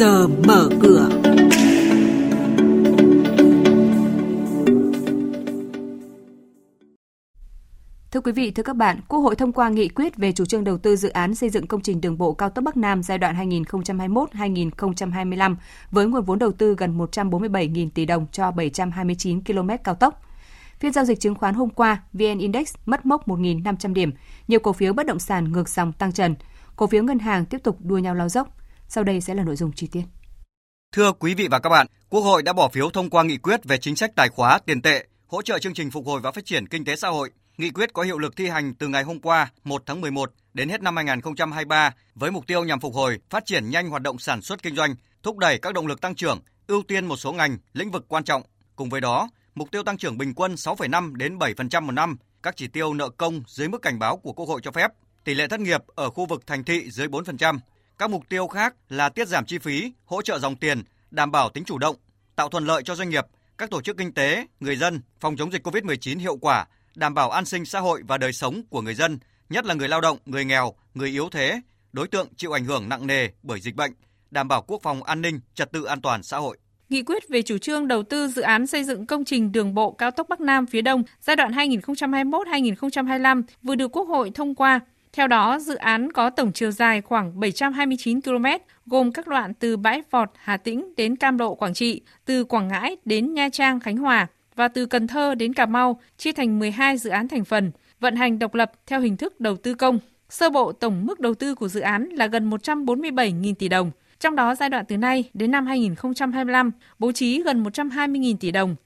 giờ mở cửa. Thưa quý vị, thưa các bạn, Quốc hội thông qua nghị quyết về chủ trương đầu tư dự án xây dựng công trình đường bộ cao tốc Bắc Nam giai đoạn 2021-2025 với nguồn vốn đầu tư gần 147.000 tỷ đồng cho 729 km cao tốc. Phiên giao dịch chứng khoán hôm qua, VN Index mất mốc 1.500 điểm, nhiều cổ phiếu bất động sản ngược dòng tăng trần. Cổ phiếu ngân hàng tiếp tục đua nhau lao dốc. Sau đây sẽ là nội dung chi tiết. Thưa quý vị và các bạn, Quốc hội đã bỏ phiếu thông qua nghị quyết về chính sách tài khóa tiền tệ, hỗ trợ chương trình phục hồi và phát triển kinh tế xã hội. Nghị quyết có hiệu lực thi hành từ ngày hôm qua 1 tháng 11 đến hết năm 2023 với mục tiêu nhằm phục hồi, phát triển nhanh hoạt động sản xuất kinh doanh, thúc đẩy các động lực tăng trưởng, ưu tiên một số ngành, lĩnh vực quan trọng. Cùng với đó, mục tiêu tăng trưởng bình quân 6,5 đến 7% một năm, các chỉ tiêu nợ công dưới mức cảnh báo của Quốc hội cho phép, tỷ lệ thất nghiệp ở khu vực thành thị dưới 4%. Các mục tiêu khác là tiết giảm chi phí, hỗ trợ dòng tiền, đảm bảo tính chủ động, tạo thuận lợi cho doanh nghiệp, các tổ chức kinh tế, người dân phòng chống dịch COVID-19 hiệu quả, đảm bảo an sinh xã hội và đời sống của người dân, nhất là người lao động, người nghèo, người yếu thế, đối tượng chịu ảnh hưởng nặng nề bởi dịch bệnh, đảm bảo quốc phòng an ninh, trật tự an toàn xã hội. Nghị quyết về chủ trương đầu tư dự án xây dựng công trình đường bộ cao tốc Bắc Nam phía Đông giai đoạn 2021-2025 vừa được Quốc hội thông qua. Theo đó, dự án có tổng chiều dài khoảng 729 km, gồm các đoạn từ bãi Vọt, Hà Tĩnh đến Cam Lộ, Quảng Trị, từ Quảng Ngãi đến Nha Trang, Khánh Hòa và từ Cần Thơ đến Cà Mau, chia thành 12 dự án thành phần, vận hành độc lập theo hình thức đầu tư công. Sơ bộ tổng mức đầu tư của dự án là gần 147.000 tỷ đồng, trong đó giai đoạn từ nay đến năm 2025 bố trí gần 120.000 tỷ đồng.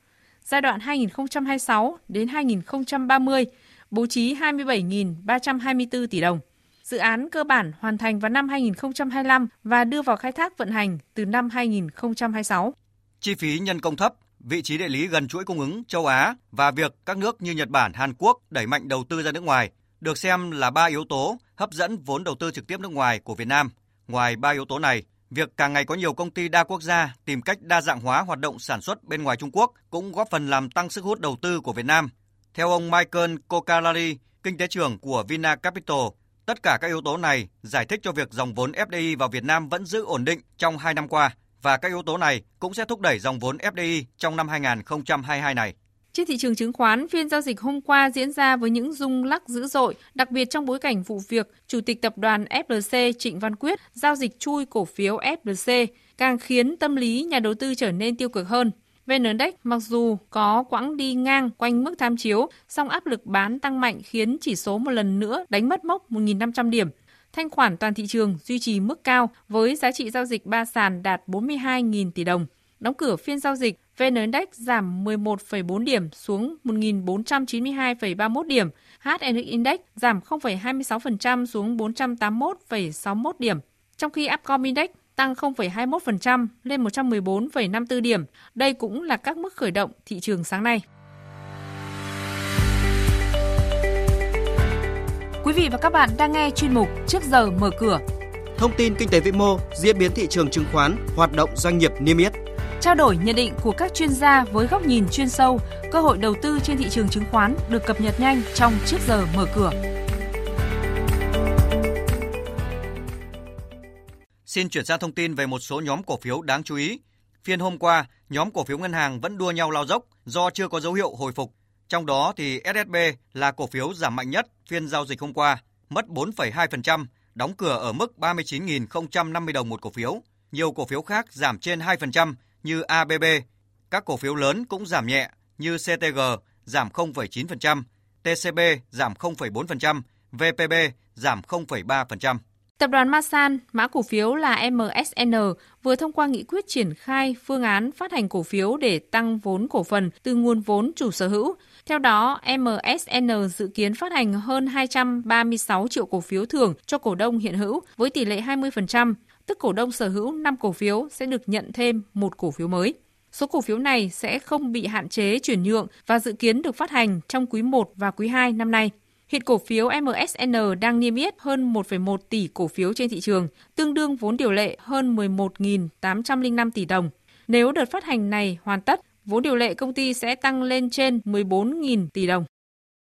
Giai đoạn 2026 đến 2030 bố trí 27.324 tỷ đồng. Dự án cơ bản hoàn thành vào năm 2025 và đưa vào khai thác vận hành từ năm 2026. Chi phí nhân công thấp, vị trí địa lý gần chuỗi cung ứng châu Á và việc các nước như Nhật Bản, Hàn Quốc đẩy mạnh đầu tư ra nước ngoài được xem là ba yếu tố hấp dẫn vốn đầu tư trực tiếp nước ngoài của Việt Nam. Ngoài ba yếu tố này, việc càng ngày có nhiều công ty đa quốc gia tìm cách đa dạng hóa hoạt động sản xuất bên ngoài Trung Quốc cũng góp phần làm tăng sức hút đầu tư của Việt Nam theo ông Michael Kokalari, kinh tế trưởng của Vina Capital, tất cả các yếu tố này giải thích cho việc dòng vốn FDI vào Việt Nam vẫn giữ ổn định trong 2 năm qua và các yếu tố này cũng sẽ thúc đẩy dòng vốn FDI trong năm 2022 này. Trên thị trường chứng khoán, phiên giao dịch hôm qua diễn ra với những rung lắc dữ dội, đặc biệt trong bối cảnh vụ việc Chủ tịch tập đoàn FLC Trịnh Văn Quyết giao dịch chui cổ phiếu FLC, càng khiến tâm lý nhà đầu tư trở nên tiêu cực hơn. VN Index mặc dù có quãng đi ngang quanh mức tham chiếu, song áp lực bán tăng mạnh khiến chỉ số một lần nữa đánh mất mốc 1.500 điểm. Thanh khoản toàn thị trường duy trì mức cao với giá trị giao dịch ba sàn đạt 42.000 tỷ đồng. Đóng cửa phiên giao dịch, VN Index giảm 11,4 điểm xuống 1.492,31 điểm. HNX Index giảm 0,26% xuống 481,61 điểm. Trong khi Upcom Index tăng 0,21% lên 114,54 điểm. Đây cũng là các mức khởi động thị trường sáng nay. Quý vị và các bạn đang nghe chuyên mục Trước giờ mở cửa. Thông tin kinh tế vĩ mô, diễn biến thị trường chứng khoán, hoạt động doanh nghiệp niêm yết. Trao đổi nhận định của các chuyên gia với góc nhìn chuyên sâu, cơ hội đầu tư trên thị trường chứng khoán được cập nhật nhanh trong Trước giờ mở cửa. Xin chuyển sang thông tin về một số nhóm cổ phiếu đáng chú ý. Phiên hôm qua, nhóm cổ phiếu ngân hàng vẫn đua nhau lao dốc do chưa có dấu hiệu hồi phục. Trong đó thì SSB là cổ phiếu giảm mạnh nhất phiên giao dịch hôm qua, mất 4,2%, đóng cửa ở mức 39.050 đồng một cổ phiếu. Nhiều cổ phiếu khác giảm trên 2% như ABB. Các cổ phiếu lớn cũng giảm nhẹ như CTG giảm 0,9%, TCB giảm 0,4%, VPB giảm 0,3%. Tập đoàn Masan, mã cổ phiếu là MSN, vừa thông qua nghị quyết triển khai phương án phát hành cổ phiếu để tăng vốn cổ phần từ nguồn vốn chủ sở hữu. Theo đó, MSN dự kiến phát hành hơn 236 triệu cổ phiếu thưởng cho cổ đông hiện hữu với tỷ lệ 20%, tức cổ đông sở hữu 5 cổ phiếu sẽ được nhận thêm một cổ phiếu mới. Số cổ phiếu này sẽ không bị hạn chế chuyển nhượng và dự kiến được phát hành trong quý 1 và quý 2 năm nay. Hiện cổ phiếu MSN đang niêm yết hơn 1,1 tỷ cổ phiếu trên thị trường, tương đương vốn điều lệ hơn 11.805 tỷ đồng. Nếu đợt phát hành này hoàn tất, vốn điều lệ công ty sẽ tăng lên trên 14.000 tỷ đồng.